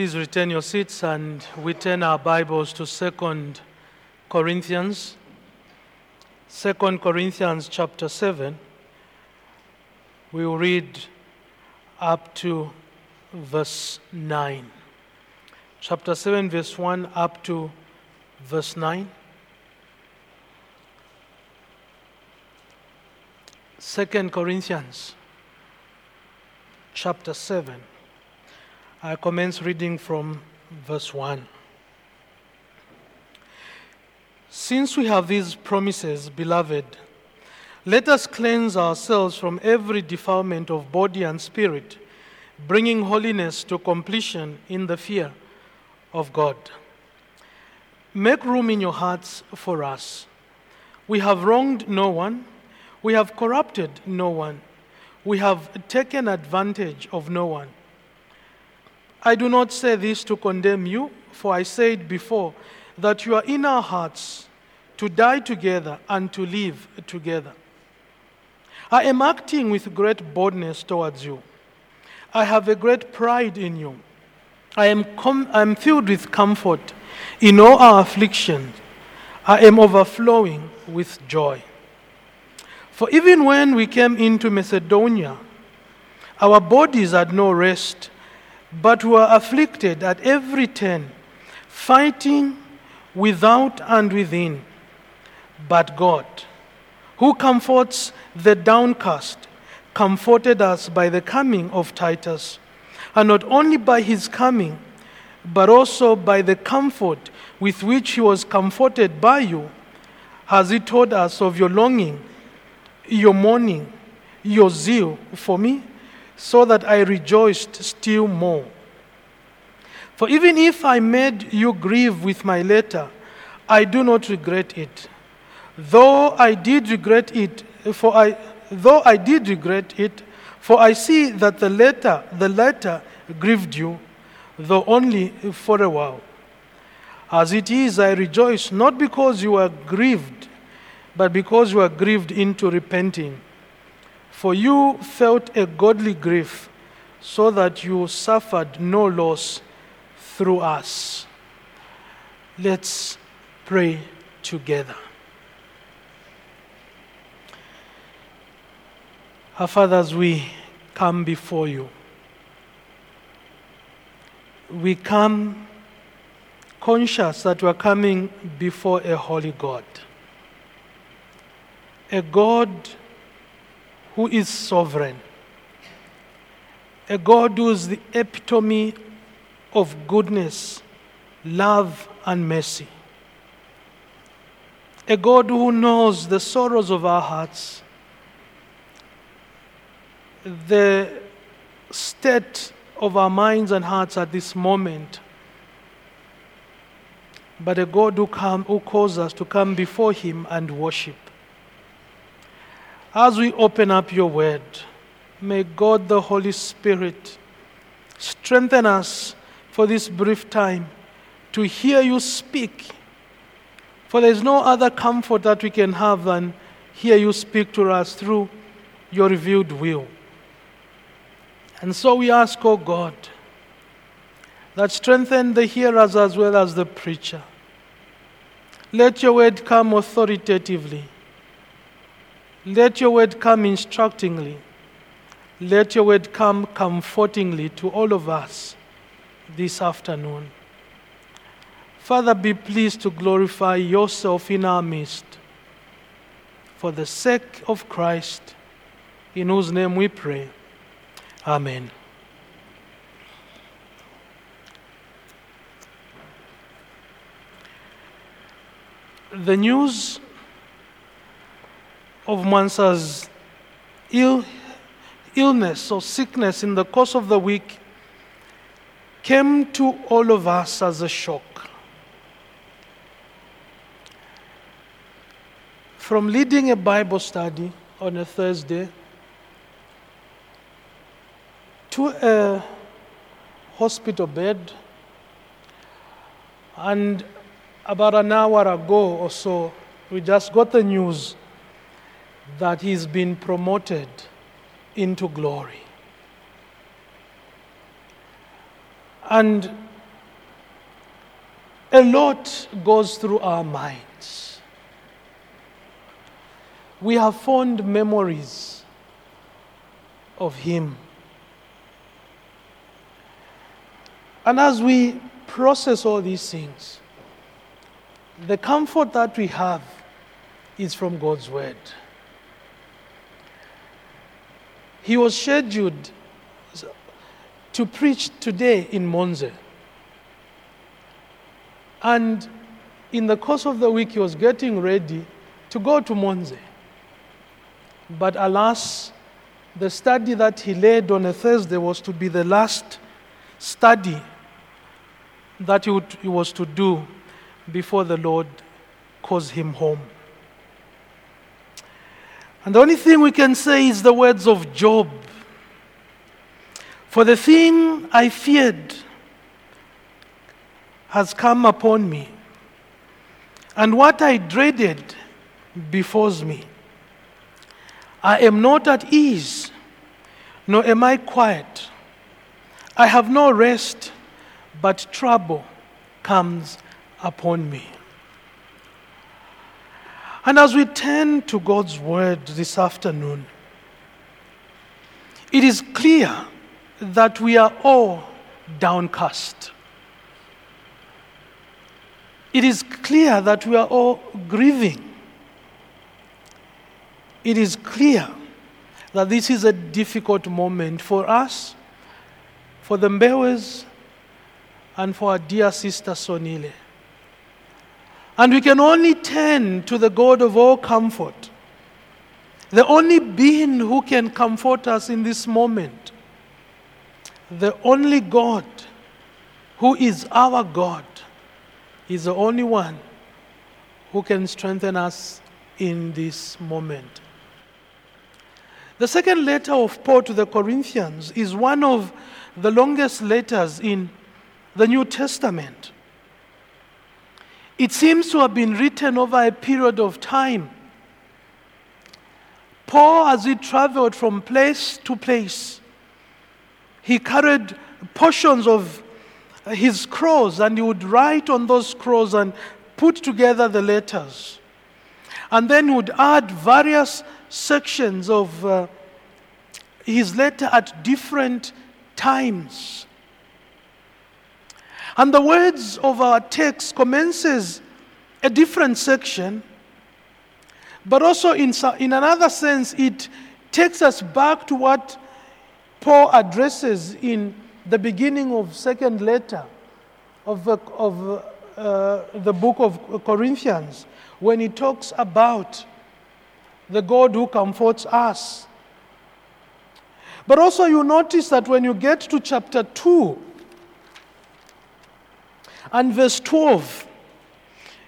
Please return your seats and we turn our Bibles to 2 Corinthians. 2 Corinthians chapter 7. We will read up to verse 9. Chapter 7, verse 1 up to verse 9. 2 Corinthians chapter 7. I commence reading from verse 1. Since we have these promises, beloved, let us cleanse ourselves from every defilement of body and spirit, bringing holiness to completion in the fear of God. Make room in your hearts for us. We have wronged no one, we have corrupted no one, we have taken advantage of no one. I do not say this to condemn you, for I said before that you are in our hearts to die together and to live together. I am acting with great boldness towards you. I have a great pride in you. I am, com- I am filled with comfort in all our afflictions. I am overflowing with joy. For even when we came into Macedonia, our bodies had no rest but were afflicted at every turn, fighting without and within. But God, who comforts the downcast, comforted us by the coming of Titus, and not only by his coming, but also by the comfort with which he was comforted by you, as he told us of your longing, your mourning, your zeal for me? So that I rejoiced still more. For even if I made you grieve with my letter, I do not regret it. Though I did regret it, for I though I did regret it, for I see that the letter the letter grieved you, though only for a while. As it is, I rejoice not because you are grieved, but because you are grieved into repenting. For you felt a godly grief, so that you suffered no loss through us. Let's pray together. Our fathers, we come before you. We come conscious that we're coming before a holy God. A God who is sovereign, a God who is the epitome of goodness, love, and mercy, a God who knows the sorrows of our hearts, the state of our minds and hearts at this moment. But a God who, come, who calls us to come before Him and worship. As we open up your word, may God the Holy Spirit strengthen us for this brief time to hear you speak. For there is no other comfort that we can have than hear you speak to us through your revealed will. And so we ask, O oh God, that strengthen the hearers as well as the preacher. Let your word come authoritatively let your word come instructingly. Let your word come comfortingly to all of us this afternoon. Father, be pleased to glorify yourself in our midst. For the sake of Christ, in whose name we pray. Amen. The news of Mansa's Ill, illness or sickness in the course of the week came to all of us as a shock. From leading a Bible study on a Thursday to a hospital bed, and about an hour ago or so, we just got the news that he's been promoted into glory. And a lot goes through our minds. We have fond memories of Him. And as we process all these things, the comfort that we have is from God's Word. He was scheduled to preach today in Monze. And in the course of the week, he was getting ready to go to Monze. But alas, the study that he led on a Thursday was to be the last study that he, would, he was to do before the Lord calls him home. And the only thing we can say is the words of Job. For the thing I feared has come upon me, and what I dreaded befalls me. I am not at ease, nor am I quiet. I have no rest, but trouble comes upon me. And as we turn to God's word this afternoon, it is clear that we are all downcast. It is clear that we are all grieving. It is clear that this is a difficult moment for us, for the Mbewes, and for our dear sister Sonile. And we can only turn to the God of all comfort, the only being who can comfort us in this moment, the only God who is our God, is the only one who can strengthen us in this moment. The second letter of Paul to the Corinthians is one of the longest letters in the New Testament. It seems to have been written over a period of time. Paul, as he traveled from place to place, he carried portions of his scrolls and he would write on those scrolls and put together the letters. And then he would add various sections of uh, his letter at different times. And the words of our text commences a different section, but also in, in another sense, it takes us back to what Paul addresses in the beginning of second letter of, of uh, the book of Corinthians when he talks about the God who comforts us. But also, you notice that when you get to chapter 2, and verse 12,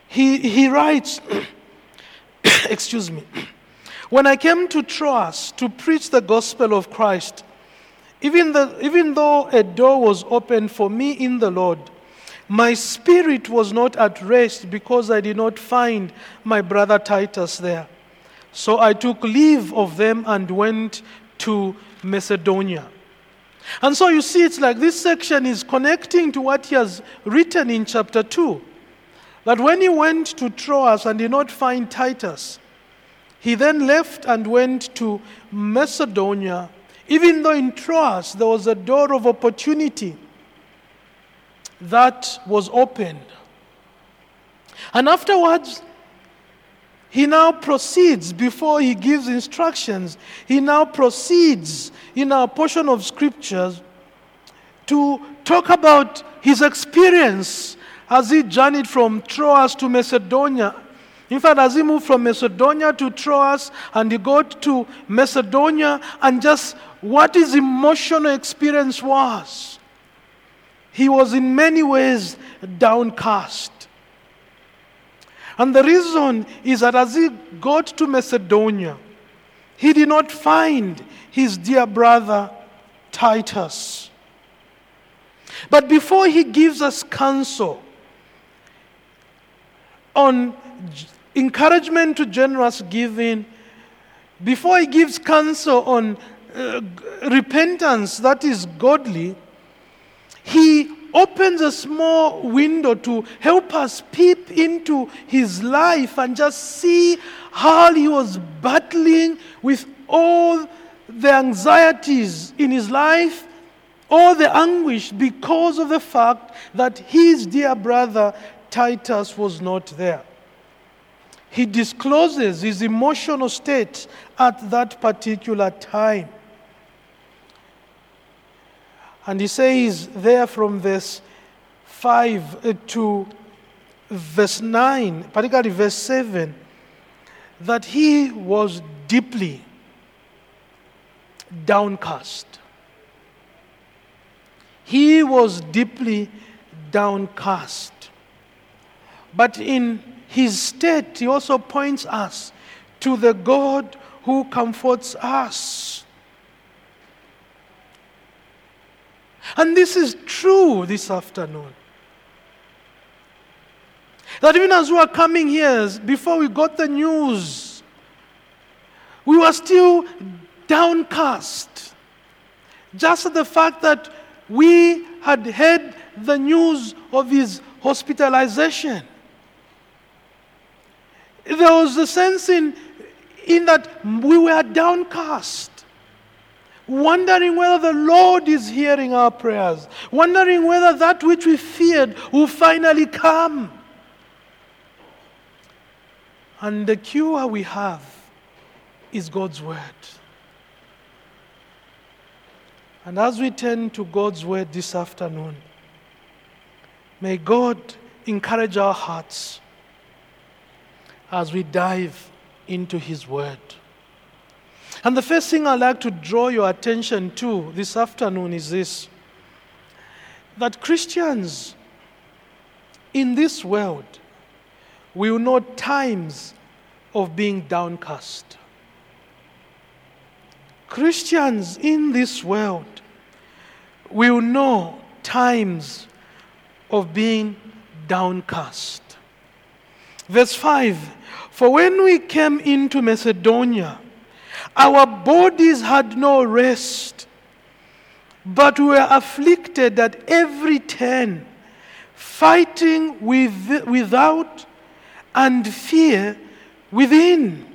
he, he writes, excuse me, when I came to Troas to preach the gospel of Christ, even, the, even though a door was opened for me in the Lord, my spirit was not at rest because I did not find my brother Titus there. So I took leave of them and went to Macedonia. And so you see, it's like this section is connecting to what he has written in chapter 2. That when he went to Troas and did not find Titus, he then left and went to Macedonia, even though in Troas there was a door of opportunity that was opened. And afterwards, he now proceeds before he gives instructions. He now proceeds in our portion of scriptures to talk about his experience as he journeyed from Troas to Macedonia. In fact, as he moved from Macedonia to Troas and he got to Macedonia and just what his emotional experience was, he was in many ways downcast. And the reason is that as he got to Macedonia, he did not find his dear brother Titus. But before he gives us counsel on encouragement to generous giving, before he gives counsel on uh, repentance that is godly, he opens a small window to help us peep into his life and just see how he was battling with all the anxieties in his life, all the anguish because of the fact that his dear brother Titus was not there. He discloses his emotional state at that particular time. And he says there from verse 5 uh, to verse 9, particularly verse 7, that he was deeply downcast. He was deeply downcast. But in his state, he also points us to the God who comforts us. And this is true this afternoon. That even as we were coming here, before we got the news, we were still downcast. Just the fact that we had heard the news of his hospitalization. There was a sense in, in that we were downcast wondering whether the Lord is hearing our prayers, wondering whether that which we feared will finally come. And the cure we have is God's Word. And as we turn to God's Word this afternoon, may God encourage our hearts as we dive into His Word. And the first thing I'd like to draw your attention to this afternoon is this that Christians in this world will know times of being downcast. Christians in this world will know times of being downcast. Verse 5 For when we came into Macedonia, our bodies had no rest, but we were afflicted at every turn, fighting with, without and fear within.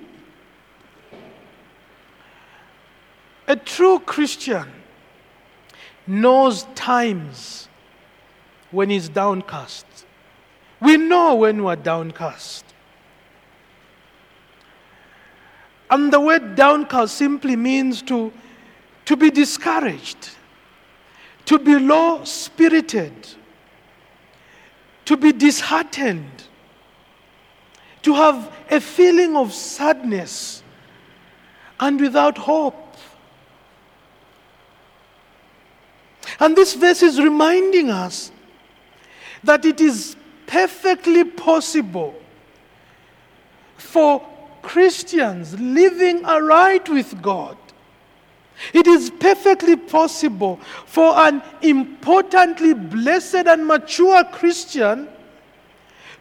A true Christian knows times when he's downcast. We know when we're downcast. And the word downcast simply means to, to be discouraged, to be low spirited, to be disheartened, to have a feeling of sadness and without hope. And this verse is reminding us that it is perfectly possible for Christians living aright with God. It is perfectly possible for an importantly blessed and mature Christian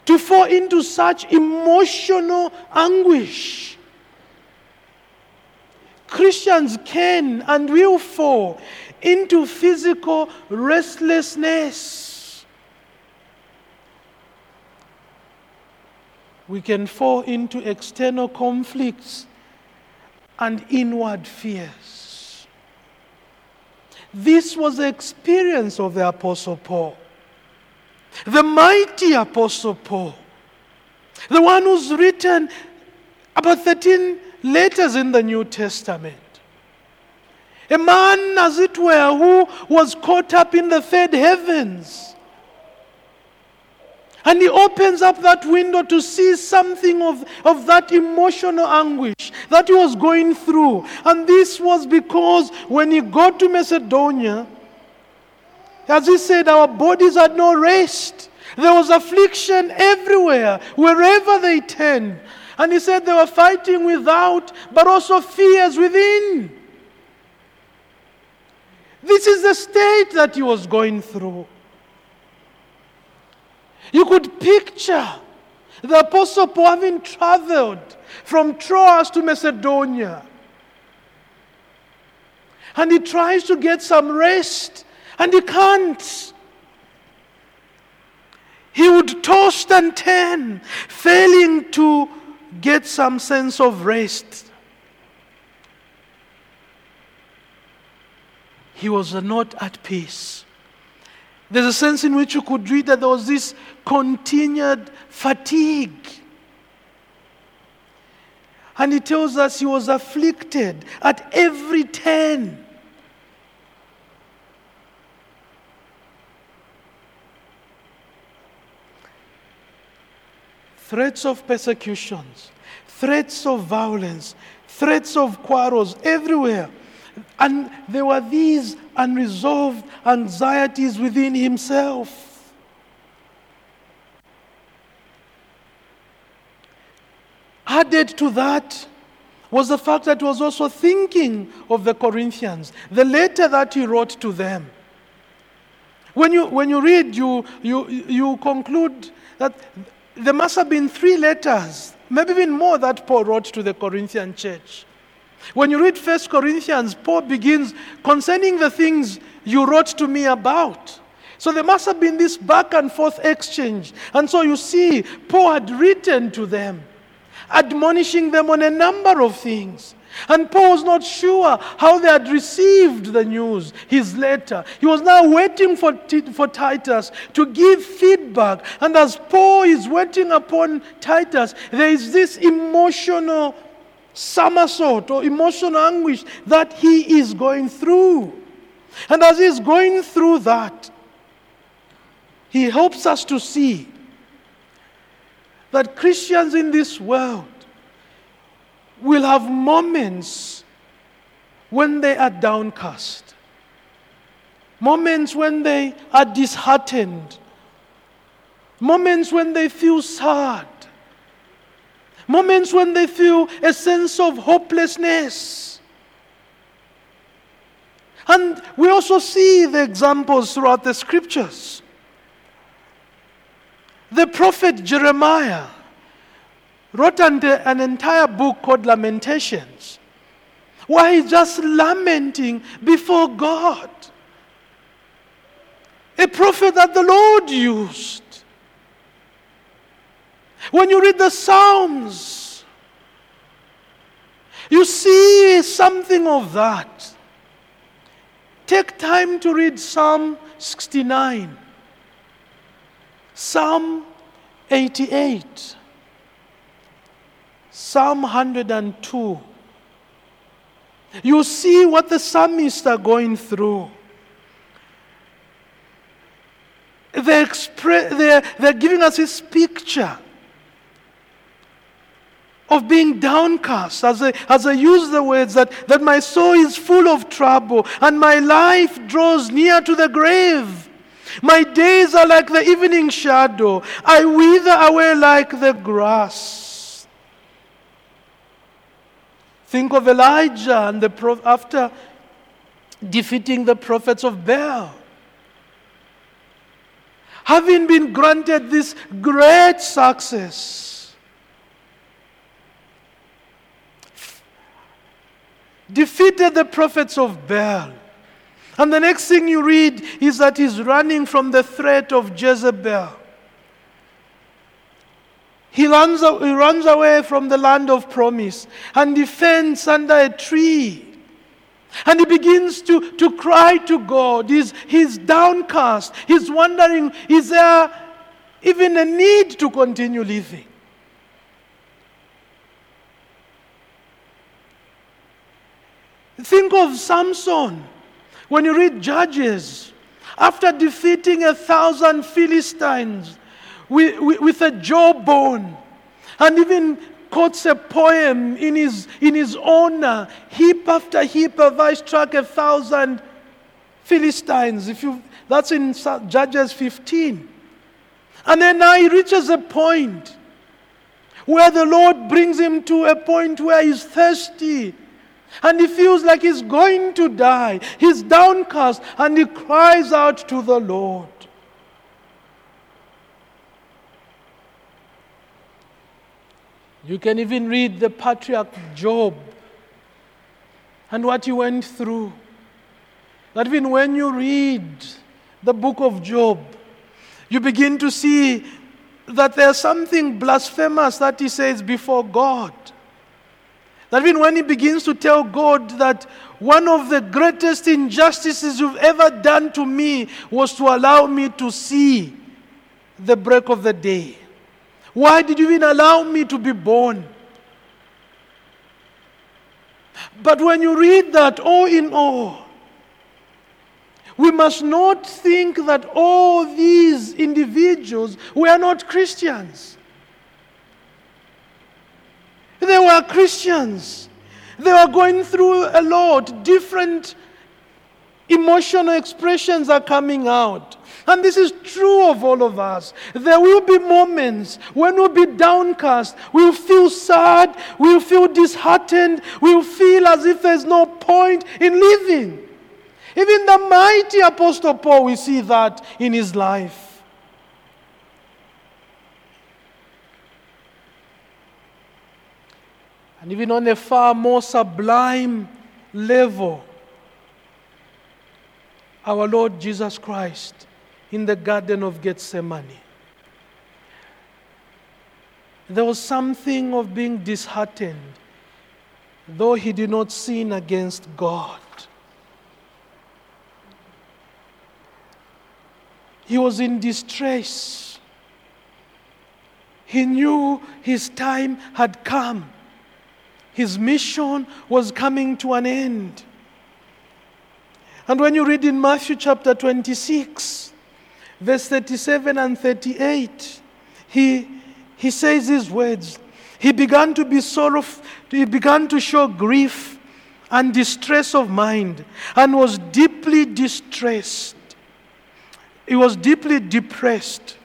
to fall into such emotional anguish. Christians can and will fall into physical restlessness. We can fall into external conflicts and inward fears. This was the experience of the Apostle Paul, the mighty Apostle Paul, the one who's written about 13 letters in the New Testament. A man, as it were, who was caught up in the third heavens and he opens up that window to see something of, of that emotional anguish that he was going through. And this was because when he got to Macedonia, as he said, our bodies had no rest. There was affliction everywhere, wherever they turned. And he said they were fighting without, but also fears within. This is the state that he was going through. You could picture the Apostle Paul having traveled from Troas to Macedonia. And he tries to get some rest, and he can't. He would toss and turn, failing to get some sense of rest. He was not at peace. There's a sense in which you could read that there was this continued fatigue. And he tells us he was afflicted at every turn. Threats of persecutions, threats of violence, threats of quarrels everywhere. And there were these unresolved anxieties within himself. Added to that was the fact that he was also thinking of the Corinthians, the letter that he wrote to them. When you, when you read, you, you, you conclude that there must have been three letters, maybe even more, that Paul wrote to the Corinthian church. When you read First Corinthians, Paul begins concerning the things you wrote to me about. So there must have been this back and forth exchange. And so you see, Paul had written to them, admonishing them on a number of things. And Paul was not sure how they had received the news, his letter. He was now waiting for, for Titus to give feedback. And as Paul is waiting upon Titus, there is this emotional somersault or emotional anguish that he is going through. And as he's going through that, he helps us to see that Christians in this world will have moments when they are downcast, moments when they are disheartened, moments when they feel sad, moments when they feel a sense of hopelessness. And we also see the examples throughout the scriptures. The prophet Jeremiah wrote an, entire book called Lamentations, where he's just lamenting before God. A prophet that the Lord used. When you read the Psalms, you see something of that. Take time to read Psalm 69, Psalm 88, Psalm 102. You see what the psalmists are going through. They're, they're, they're giving us this picture of being downcast, as I, as I use the words that, that my soul is full of trouble and my life draws near to the grave. My days are like the evening shadow. I wither away like the grass. Think of Elijah and the prof- after defeating the prophets of Baal. Having been granted this great success, defeated the prophets of Baal. And the next thing you read is that he's running from the threat of Jezebel. He runs, he runs away from the land of promise and defends under a tree. And he begins to, to cry to God. He's, he's downcast. He's wondering, is there even a need to continue living? Think of Samson. When you read Judges, after defeating a thousand Philistines with, with, with a jawbone, and even quotes a poem in his, in his honor, heap after heap have I struck a thousand Philistines. If you, that's in Judges 15. And then now he reaches a point where the Lord brings him to a point where he's thirsty and he feels like he's going to die. He's downcast and he cries out to the Lord. You can even read the patriarch Job and what he went through. That even when you read the book of Job, you begin to see that there's something blasphemous that he says before God. That means when he begins to tell God that one of the greatest injustices you've ever done to me was to allow me to see the break of the day. Why did you even allow me to be born? But when you read that, all in all, we must not think that all these individuals were not Christians. They were Christians. They were going through a lot. Different emotional expressions are coming out. And this is true of all of us. There will be moments when we'll be downcast, we'll feel sad, we'll feel disheartened, we'll feel as if there's no point in living. Even the mighty Apostle Paul, we see that in his life. And even on a far more sublime level, our Lord Jesus Christ in the Garden of Gethsemane. There was something of being disheartened, though he did not sin against God. He was in distress. He knew his time had come. His mission was coming to an end. And when you read in Matthew chapter 26, verse 37 and 38, he, he says these words. He began to be sorrowful, he began to show grief and distress of mind, and was deeply distressed. He was deeply depressed.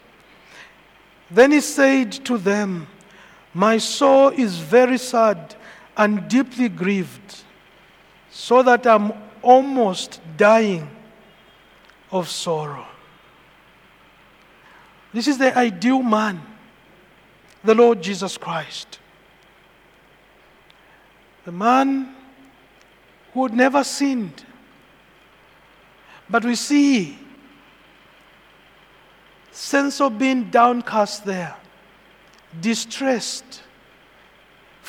Then he said to them, My soul is very sad and deeply grieved, so that I'm almost dying of sorrow. This is the ideal man, the Lord Jesus Christ. The man who had never sinned. But we see sense of being downcast there, distressed.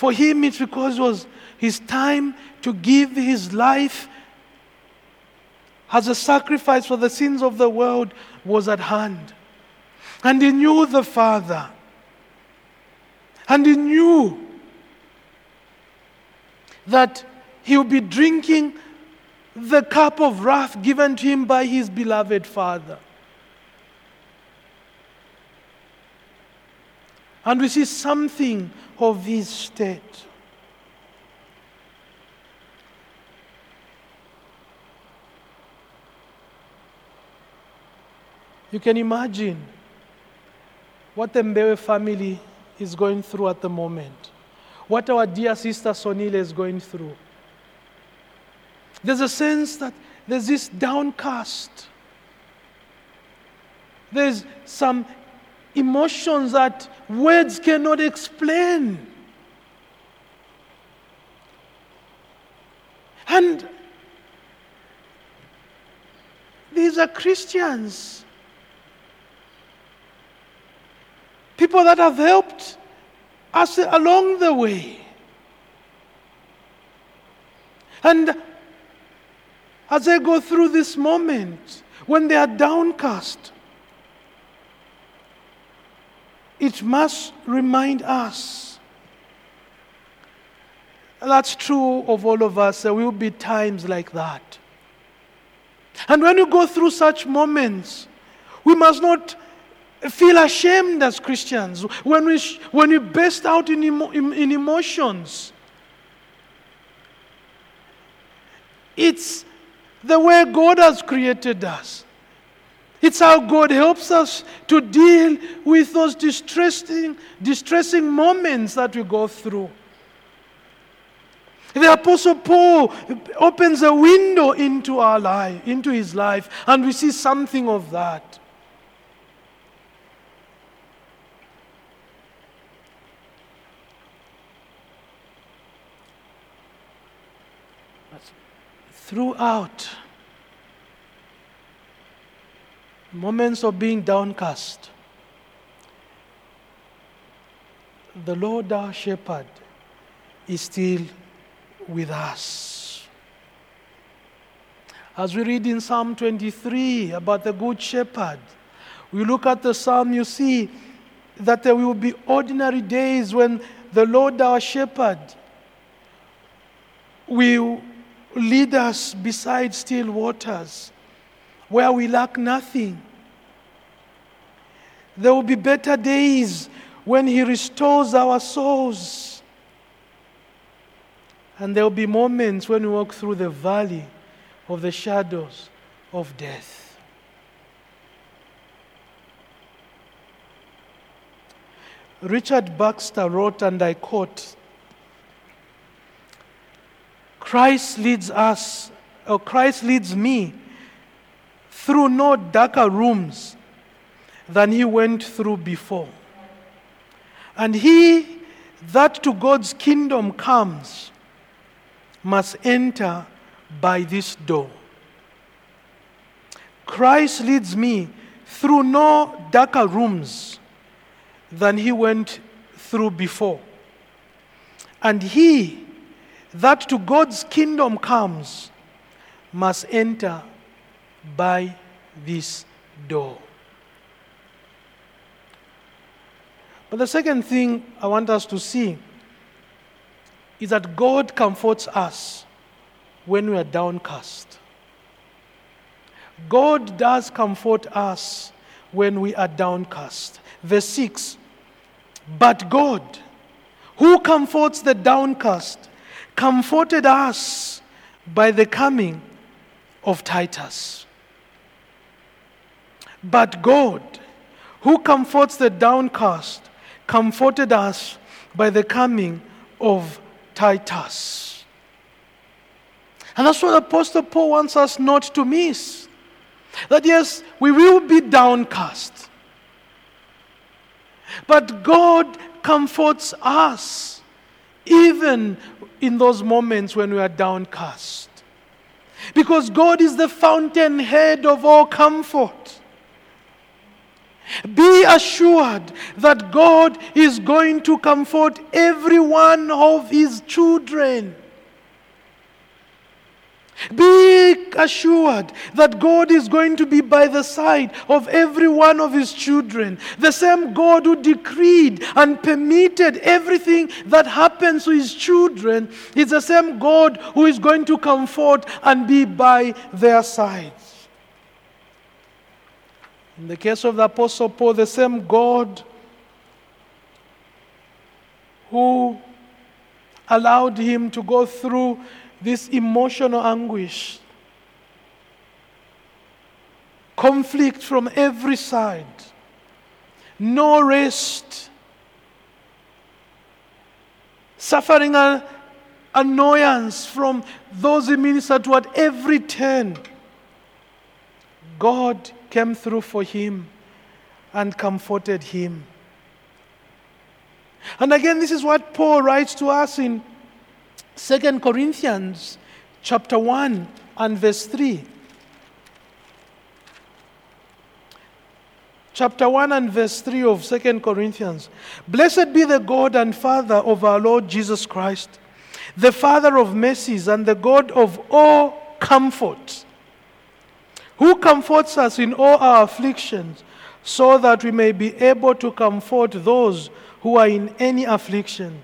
For him, because it was his time to give his life as a sacrifice for the sins of the world was at hand. And he knew the Father. And he knew that he would be drinking the cup of wrath given to him by his beloved Father. And we see something of his state. You can imagine what the Mbewe family is going through at the moment, what our dear sister Sonile is going through. There's a sense that there's this downcast. There's some emotions that words cannot explain. And these are Christians. People that have helped us along the way. And as they go through this moment, when they are downcast, it must remind us. That's true of all of us. There will be times like that. And when you go through such moments, we must not feel ashamed as Christians when we, when we burst out in, emo, in, in emotions. It's the way God has created us. It's how God helps us to deal with those distressing, distressing moments that we go through. The Apostle Paul opens a window into our life, into his life, and we see something of that. Throughout moments of being downcast, the Lord our shepherd is still with us. As we read in Psalm 23 about the Good Shepherd, we look at the psalm, you see that there will be ordinary days when the Lord our shepherd will lead us beside still waters where we lack nothing. There will be better days when He restores our souls. And there will be moments when we walk through the valley of the shadows of death. Richard Baxter wrote, and I quote Christ leads us, or Christ leads me through no darker rooms than he went through before. And he that to God's kingdom comes must enter by this door. Christ leads me through no darker rooms than he went through before. And he that to God's kingdom comes must enter by this door. But the second thing I want us to see is that God comforts us when we are downcast. God does comfort us when we are downcast. Verse 6 But God, who comforts the downcast, comforted us by the coming of Titus. But God, who comforts the downcast, comforted us by the coming of Titus. And that's what Apostle Paul wants us not to miss. That yes, we will be downcast. But God comforts us even in those moments when we are downcast. Because God is the fountainhead of all comfort. Be assured that God is going to comfort every one of His children. Be assured that God is going to be by the side of every one of His children. The same God who decreed and permitted everything that happens to His children is the same God who is going to comfort and be by their sides. In the case of the Apostle Paul, the same God who allowed him to go through this emotional anguish, conflict from every side, no rest, suffering an annoyance from those he ministered to at every turn. God came through for him and comforted him. And again, this is what Paul writes to us in Second Corinthians chapter 1 and verse 3. Chapter 1 and verse 3 of Second Corinthians. Blessed be the God and Father of our Lord Jesus Christ, the Father of mercies and the God of all comfort, who comforts us in all our afflictions, so that we may be able to comfort those who are in any affliction,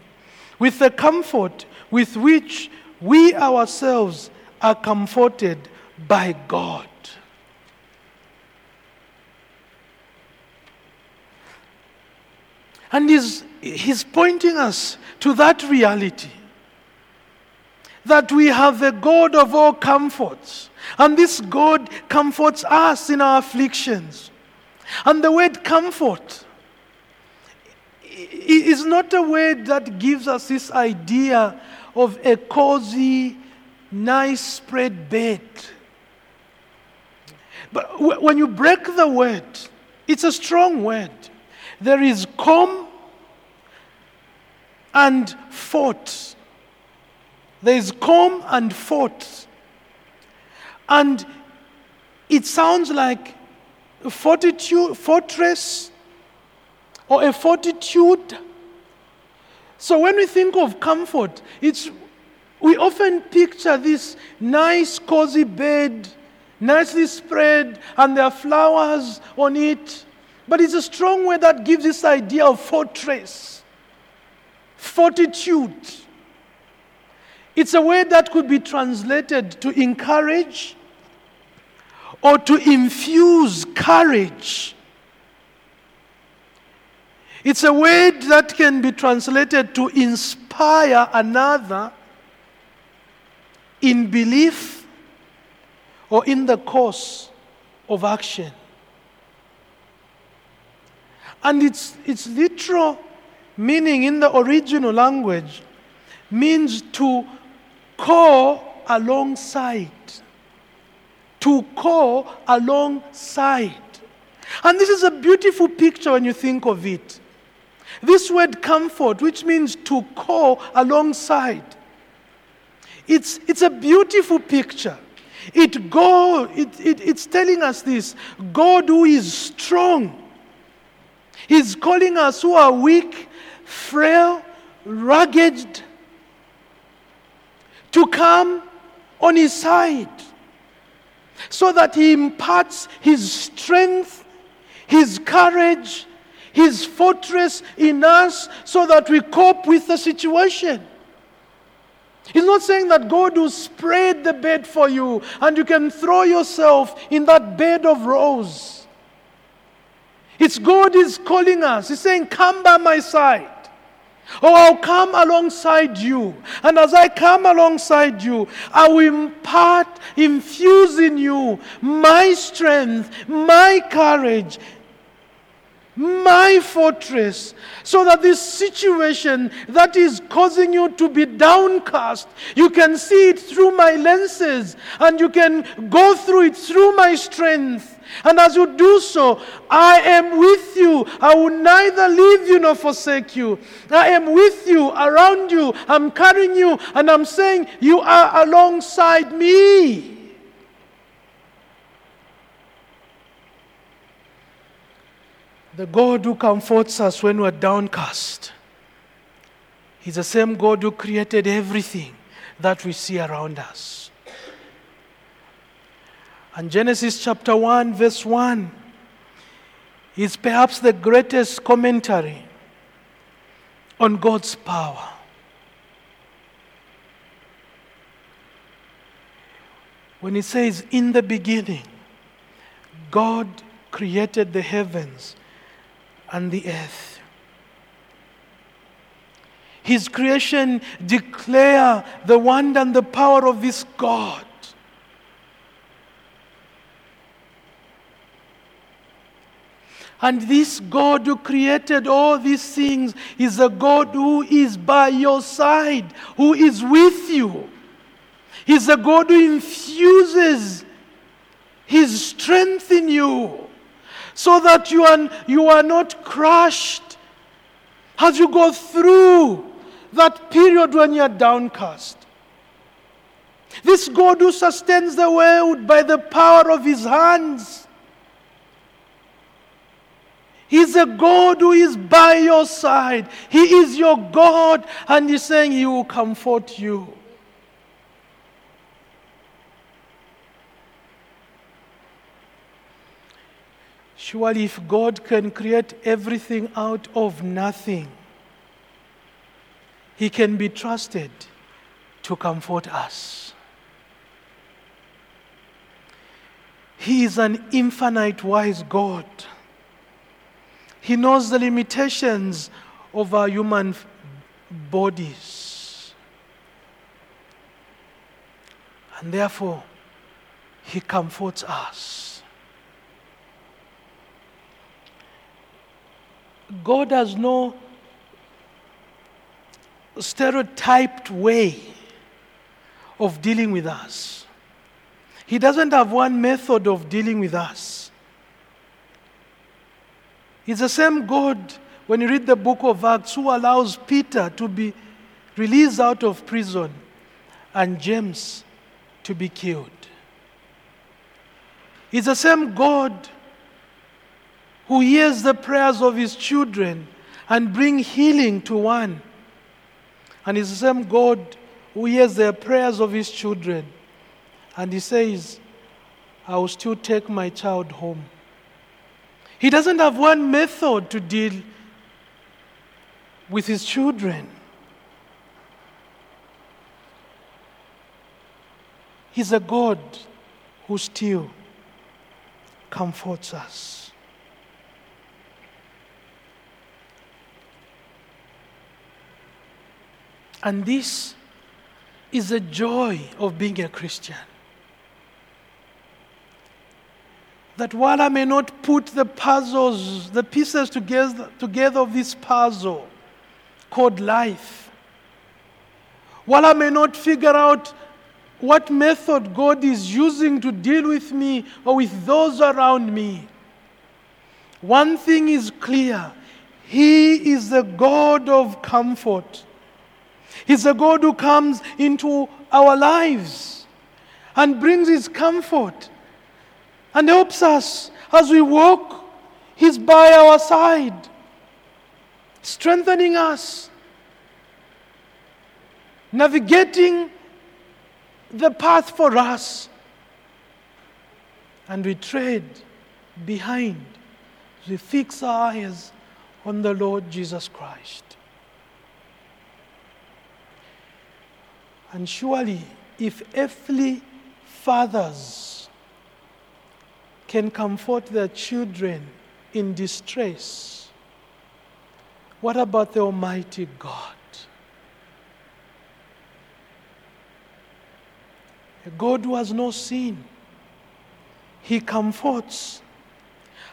with the comfort with which we ourselves are comforted by God. And he's, he's pointing us to that reality that we have the God of all comforts. And this God comforts us in our afflictions. And the word comfort is not a word that gives us this idea of a cozy, nice spread bed. But when you break the word, it's a strong word. There is calm and fought. There is calm and fought. And it sounds like a fortitude, fortress or a fortitude. So when we think of comfort, it's, we often picture this nice, cozy bed, nicely spread, and there are flowers on it. But it's a strong word that gives this idea of fortress, fortitude. It's a word that could be translated to encourage or to infuse courage. It's a word that can be translated to inspire another in belief or in the course of action. And its, its literal meaning in the original language means to call alongside. To call alongside. And this is a beautiful picture when you think of it. This word comfort, which means to call alongside, it's, it's a beautiful picture. It go, it, it, it's telling us this God who is strong. He's calling us who are weak, frail, rugged, to come on his side so that he imparts his strength, his courage, his fortress in us so that we cope with the situation. He's not saying that God will spread the bed for you and you can throw yourself in that bed of rose. It's God is calling us. He's saying, Come by my side. Oh, I'll come alongside you. And as I come alongside you, I will impart, infuse in you my strength, my courage, my fortress, so that this situation that is causing you to be downcast, you can see it through my lenses and you can go through it through my strength. And as you do so, I am with you. I will neither leave you nor forsake you. I am with you, around you. I'm carrying you, and I'm saying, You are alongside me. The God who comforts us when we're downcast. He's the same God who created everything that we see around us. And Genesis chapter 1, verse 1 is perhaps the greatest commentary on God's power. When it says, In the beginning, God created the heavens and the earth. His creation declare the wonder and the power of this God. And this God who created all these things is a God who is by your side, who is with you. He's a God who infuses His strength in you so that you are, you are not crushed as you go through that period when you're downcast. This God who sustains the world by the power of His hands He's a God who is by your side. He is your God, and He's saying He will comfort you. Surely, if God can create everything out of nothing, He can be trusted to comfort us. He is an infinite wise God. He knows the limitations of our human bodies. And therefore, He comforts us. God has no stereotyped way of dealing with us. He doesn't have one method of dealing with us. It's the same God, when you read the book of Acts, who allows Peter to be released out of prison and James to be killed. It's the same God who hears the prayers of his children and bring healing to one. And it's the same God who hears the prayers of his children. And he says, I will still take my child home. He doesn't have one method to deal with his children. He's a God who still comforts us. And this is the joy of being a Christian. That while I may not put the puzzles, the pieces together, together of this puzzle called life, while I may not figure out what method God is using to deal with me or with those around me, one thing is clear He is the God of comfort. He's a God who comes into our lives and brings His comfort and helps us as we walk. He's by our side, strengthening us, navigating the path for us. And we tread behind. We fix our eyes on the Lord Jesus Christ. And surely, if earthly fathers can comfort their children in distress, what about the Almighty God? A God who has no sin. He comforts.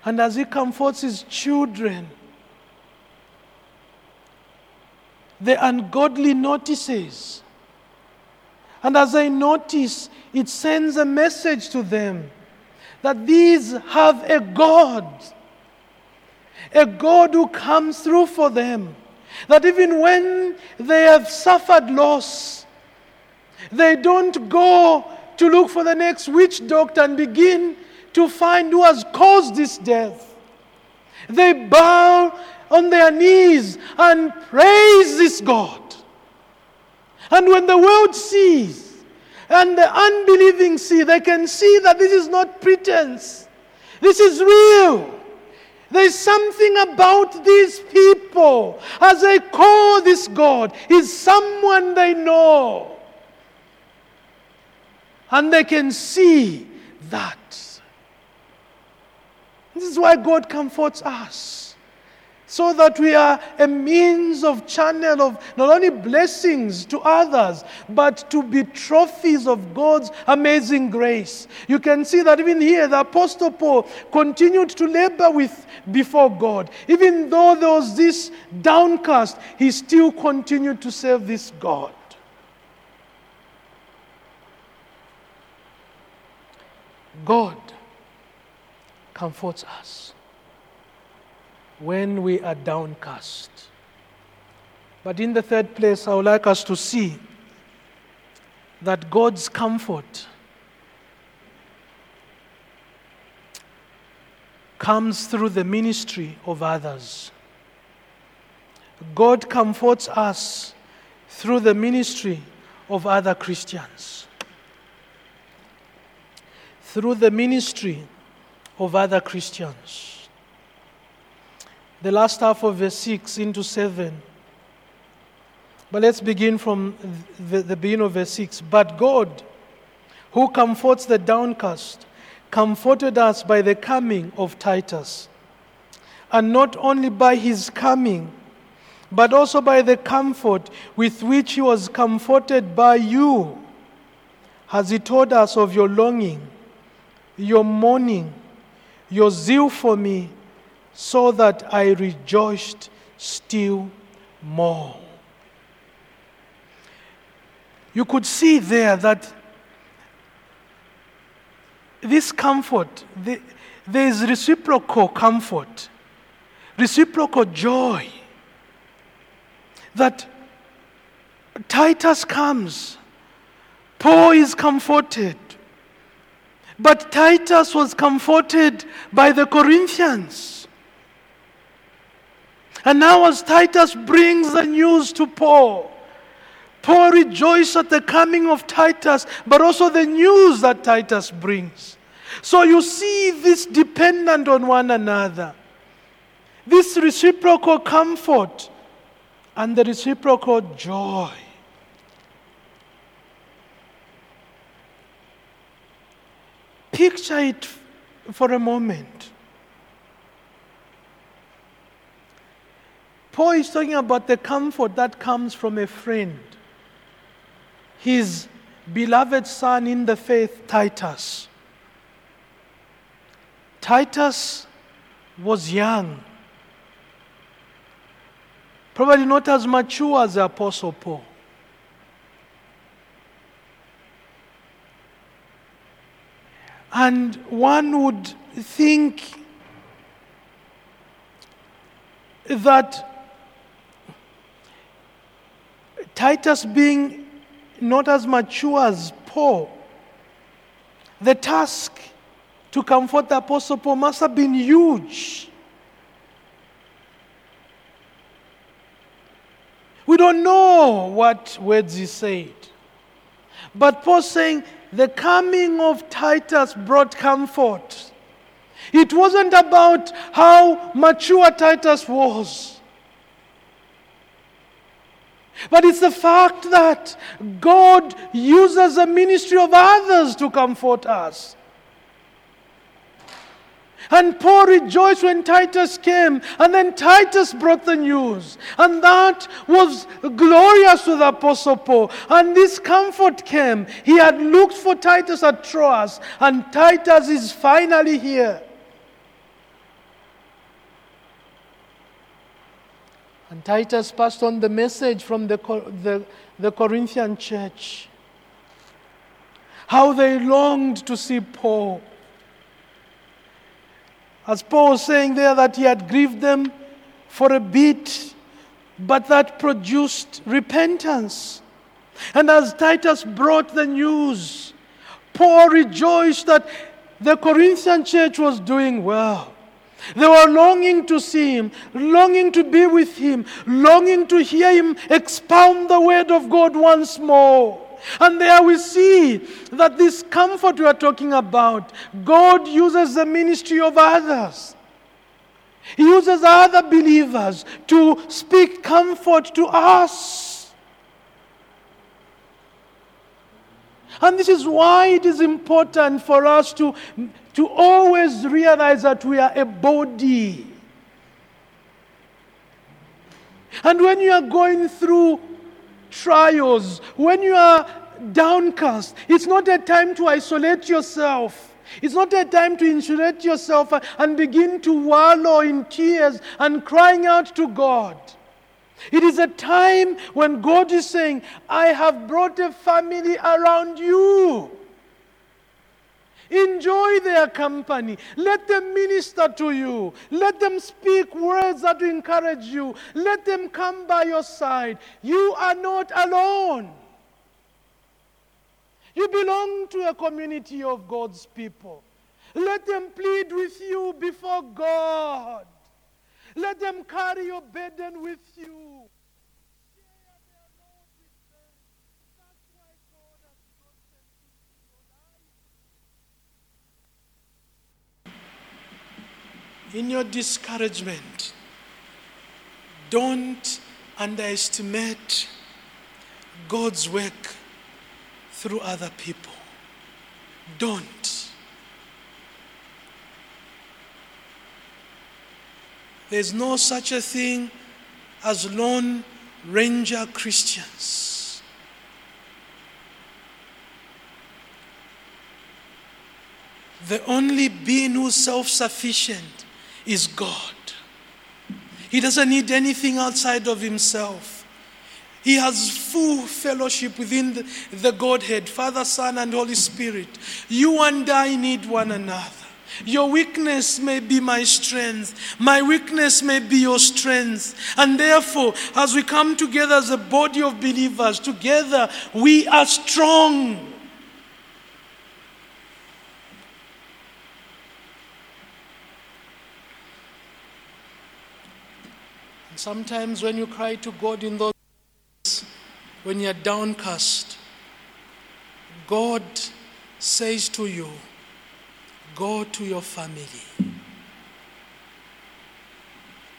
And as He comforts His children, the ungodly notices and as I notice, it sends a message to them that these have a God, a God who comes through for them. That even when they have suffered loss, they don't go to look for the next witch doctor and begin to find who has caused this death. They bow on their knees and praise this God. And when the world sees and the unbelieving see, they can see that this is not pretense. This is real. There's something about these people as they call this God is someone they know. And they can see that. This is why God comforts us so that we are a means of channel of not only blessings to others but to be trophies of god's amazing grace. You can see that even here the apostle paul continued to labor with before god. Even though there was this downcast he still continued to serve this god. God comforts us when we are downcast. But in the third place, I would like us to see that God's comfort comes through the ministry of others. God comforts us through the ministry of other Christians. Through the ministry of other Christians the last half of verse 6 into 7. But let's begin from the, the beginning of verse 6. But God, who comforts the downcast, comforted us by the coming of Titus. And not only by his coming, but also by the comfort with which he was comforted by you, has he told us of your longing, your mourning, your zeal for me so that I rejoiced still more. You could see there that this comfort, the, there is reciprocal comfort, reciprocal joy. That Titus comes, Paul is comforted, but Titus was comforted by the Corinthians. And now, as Titus brings the news to Paul, Paul rejoices at the coming of Titus, but also the news that Titus brings. So you see this dependent on one another, this reciprocal comfort and the reciprocal joy. Picture it for a moment. Paul is talking about the comfort that comes from a friend, his beloved son in the faith, Titus. Titus was young, probably not as mature as the Apostle Paul. And one would think that Titus being not as mature as Paul, the task to comfort the Apostle Paul must have been huge. We don't know what words he said. But Paul saying, the coming of Titus brought comfort. It wasn't about how mature Titus was. But it's the fact that God uses the ministry of others to comfort us. And Paul rejoiced when Titus came, and then Titus brought the news. And that was glorious to the Apostle Paul. And this comfort came. He had looked for Titus at Troas, and Titus is finally here. And Titus passed on the message from the, the, the Corinthian church. How they longed to see Paul. As Paul was saying there, that he had grieved them for a bit, but that produced repentance. And as Titus brought the news, Paul rejoiced that the Corinthian church was doing well. They were longing to see him, longing to be with him, longing to hear him expound the word of God once more. And there we see that this comfort we are talking about, God uses the ministry of others. He uses other believers to speak comfort to us. And this is why it is important for us to to always realize that we are a body. And when you are going through trials, when you are downcast, it's not a time to isolate yourself. It's not a time to insulate yourself and begin to wallow in tears and crying out to God. It is a time when God is saying, I have brought a family around you. Enjoy their company. Let them minister to you. Let them speak words that encourage you. Let them come by your side. You are not alone. You belong to a community of God's people. Let them plead with you before God. Let them carry your burden with you. In your discouragement, don't underestimate God's work through other people. Don't. There's no such a thing as lone ranger Christians. The only being who's self sufficient is God. He doesn't need anything outside of himself. He has full fellowship within the, the, Godhead, Father, Son, and Holy Spirit. You and I need one another. Your weakness may be my strength. My weakness may be your strength. And therefore, as we come together as a body of believers, together we are strong. Sometimes when you cry to God in those when you're downcast, God says to you, Go to your family.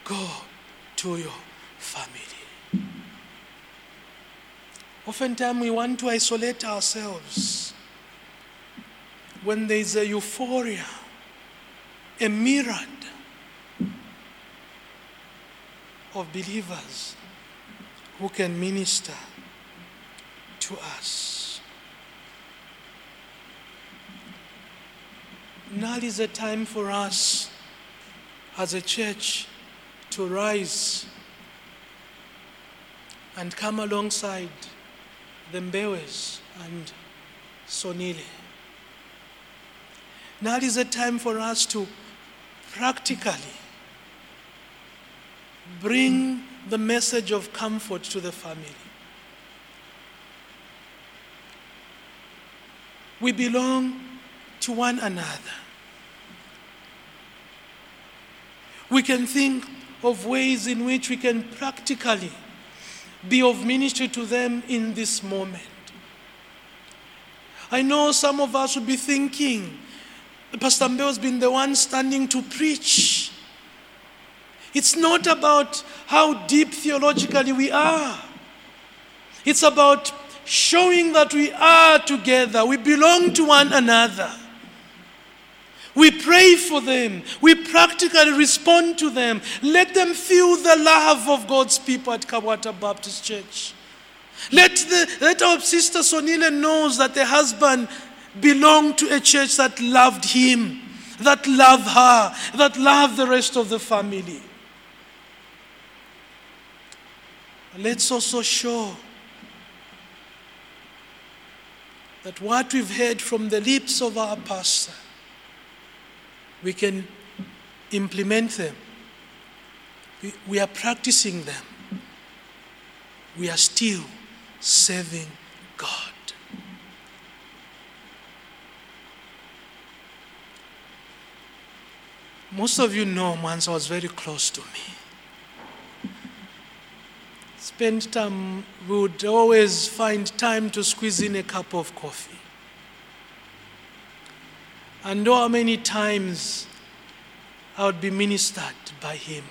Go to your family. Oftentimes we want to isolate ourselves when there is a euphoria, a myriad of believers who can minister to us. Now is a time for us as a church to rise and come alongside the Mbewes and Sonile. Now is a time for us to practically bring the message of comfort to the family. We belong to one another. We can think of ways in which we can practically be of ministry to them in this moment. I know some of us will be thinking, Pastor Mbewe has been the one standing to preach. It's not about how deep theologically we are. It's about showing that we are together, we belong to one another. We pray for them. We practically respond to them. Let them feel the love of God's people at Kabwata Baptist Church. Let, the, let our sister Sonile knows that the husband belonged to a church that loved him, that loved her, that loved the rest of the family. Let's also show that what we've heard from the lips of our pastor we can implement them. We, we are practicing them. We are still serving God. Most of you know Mansa was very close to me. Spend time, we would always find time to squeeze in a cup of coffee. And how many times I would be ministered by him.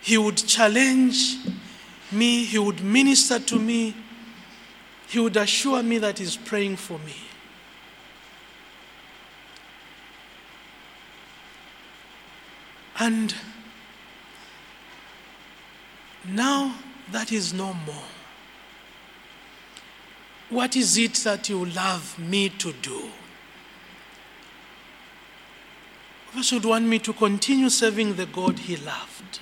He would challenge me, he would minister to me, he would assure me that he's praying for me. And now that is no more. What is it that you love me to do? You should want me to continue serving the God he loved.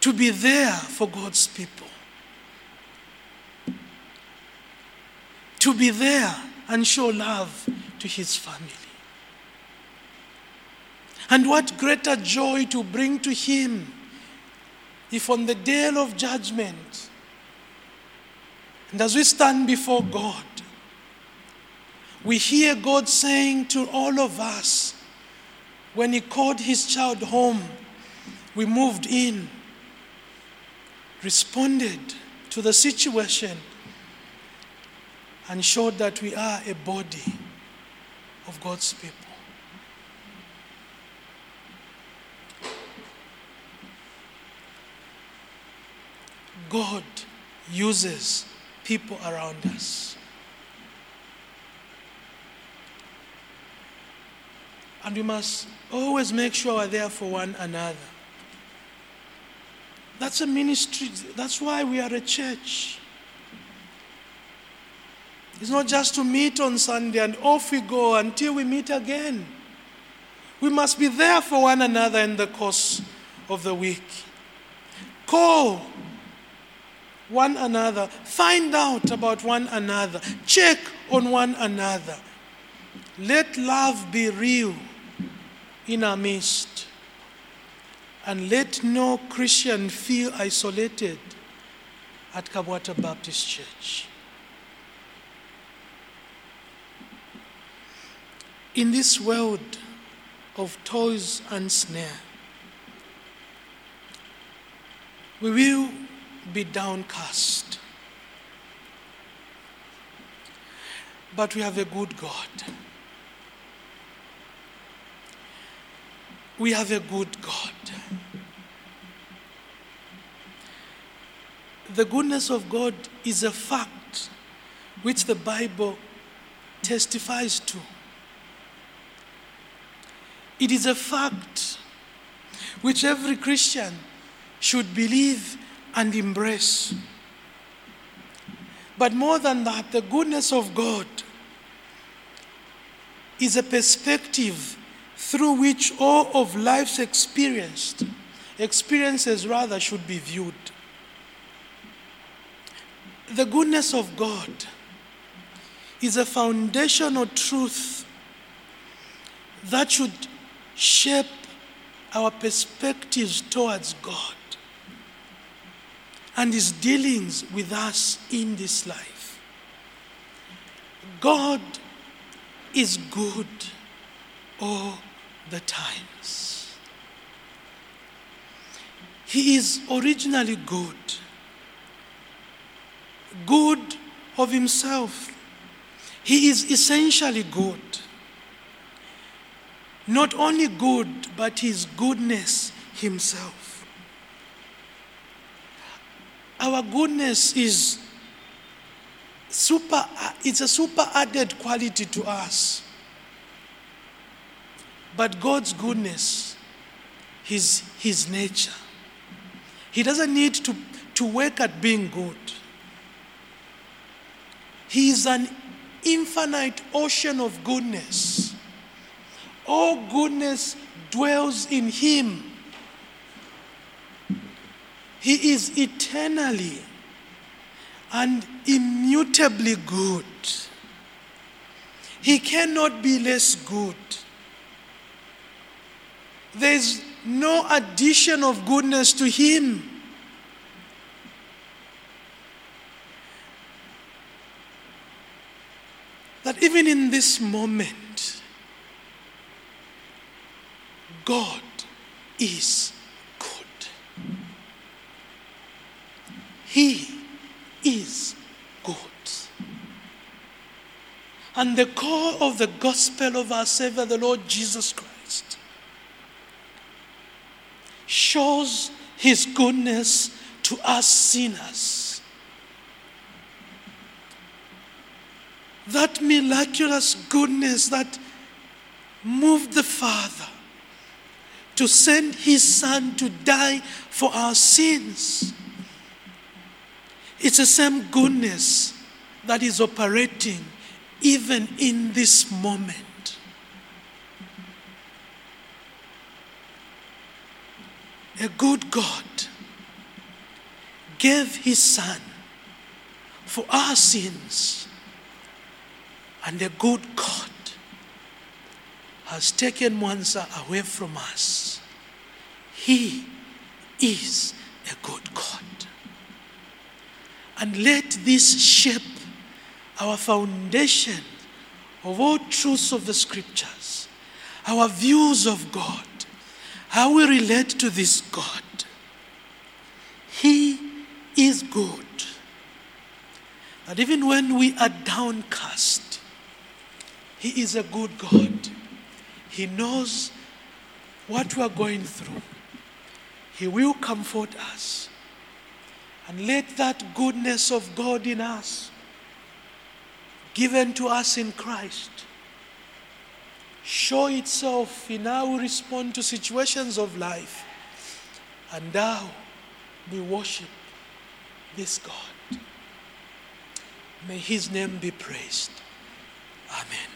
To be there for God's people. To be there and show love to his family. And what greater joy to bring to him if on the day of judgment, and as we stand before God, we hear God saying to all of us, when He called His child home, we moved in, responded to the situation, and showed that we are a body of God's people. God uses people around us. And we must always make sure we're there for one another. That's a ministry. That's why we are a church. It's not just to meet on Sunday and off we go until we meet again. We must be there for one another in the course of the week. Call one another, find out about one another, check on one another. Let love be real in our midst. And let no Christian feel isolated at Kabwata Baptist Church. In this world, of toils and snare. We will be downcast. But we have a good God. We have a good God. The goodness of God is a fact which the Bible testifies to. It is a fact which every Christian should believe and embrace. But more than that, the goodness of God is a perspective through which all of life's experienced experiences rather should be viewed. The goodness of God is a foundational truth that should shape our perspectives towards God and His dealings with us in this life. God is good all the times. He is originally good, good of Himself. He is essentially good. Not only good, but His goodness Himself. Our goodness is super, uh, it's a super added quality to us. But God's goodness is His nature. He doesn't need to, to work at being good. He is an infinite ocean of goodness. All goodness dwells in Him. He is eternally and immutably good. He cannot be less good. There's no addition of goodness to Him. That even in this moment, God is good. He is good. And the core of the gospel of our Savior, the Lord Jesus Christ, shows his goodness to us sinners. That miraculous goodness that moved the Father to send his Son to die for our sins. It's the same goodness that is operating even in this moment. A good God gave his Son for our sins, and a good God has taken Mwanza away from us. He is a good God. And let this shape our foundation of all truths of the scriptures, our views of God, how we relate to this God. He is good. That even when we are downcast, He is a good God. He knows what we are going through. He will comfort us. And let that goodness of God in us, given to us in Christ, show itself in how we respond to situations of life and how we worship this God. May his name be praised. Amen.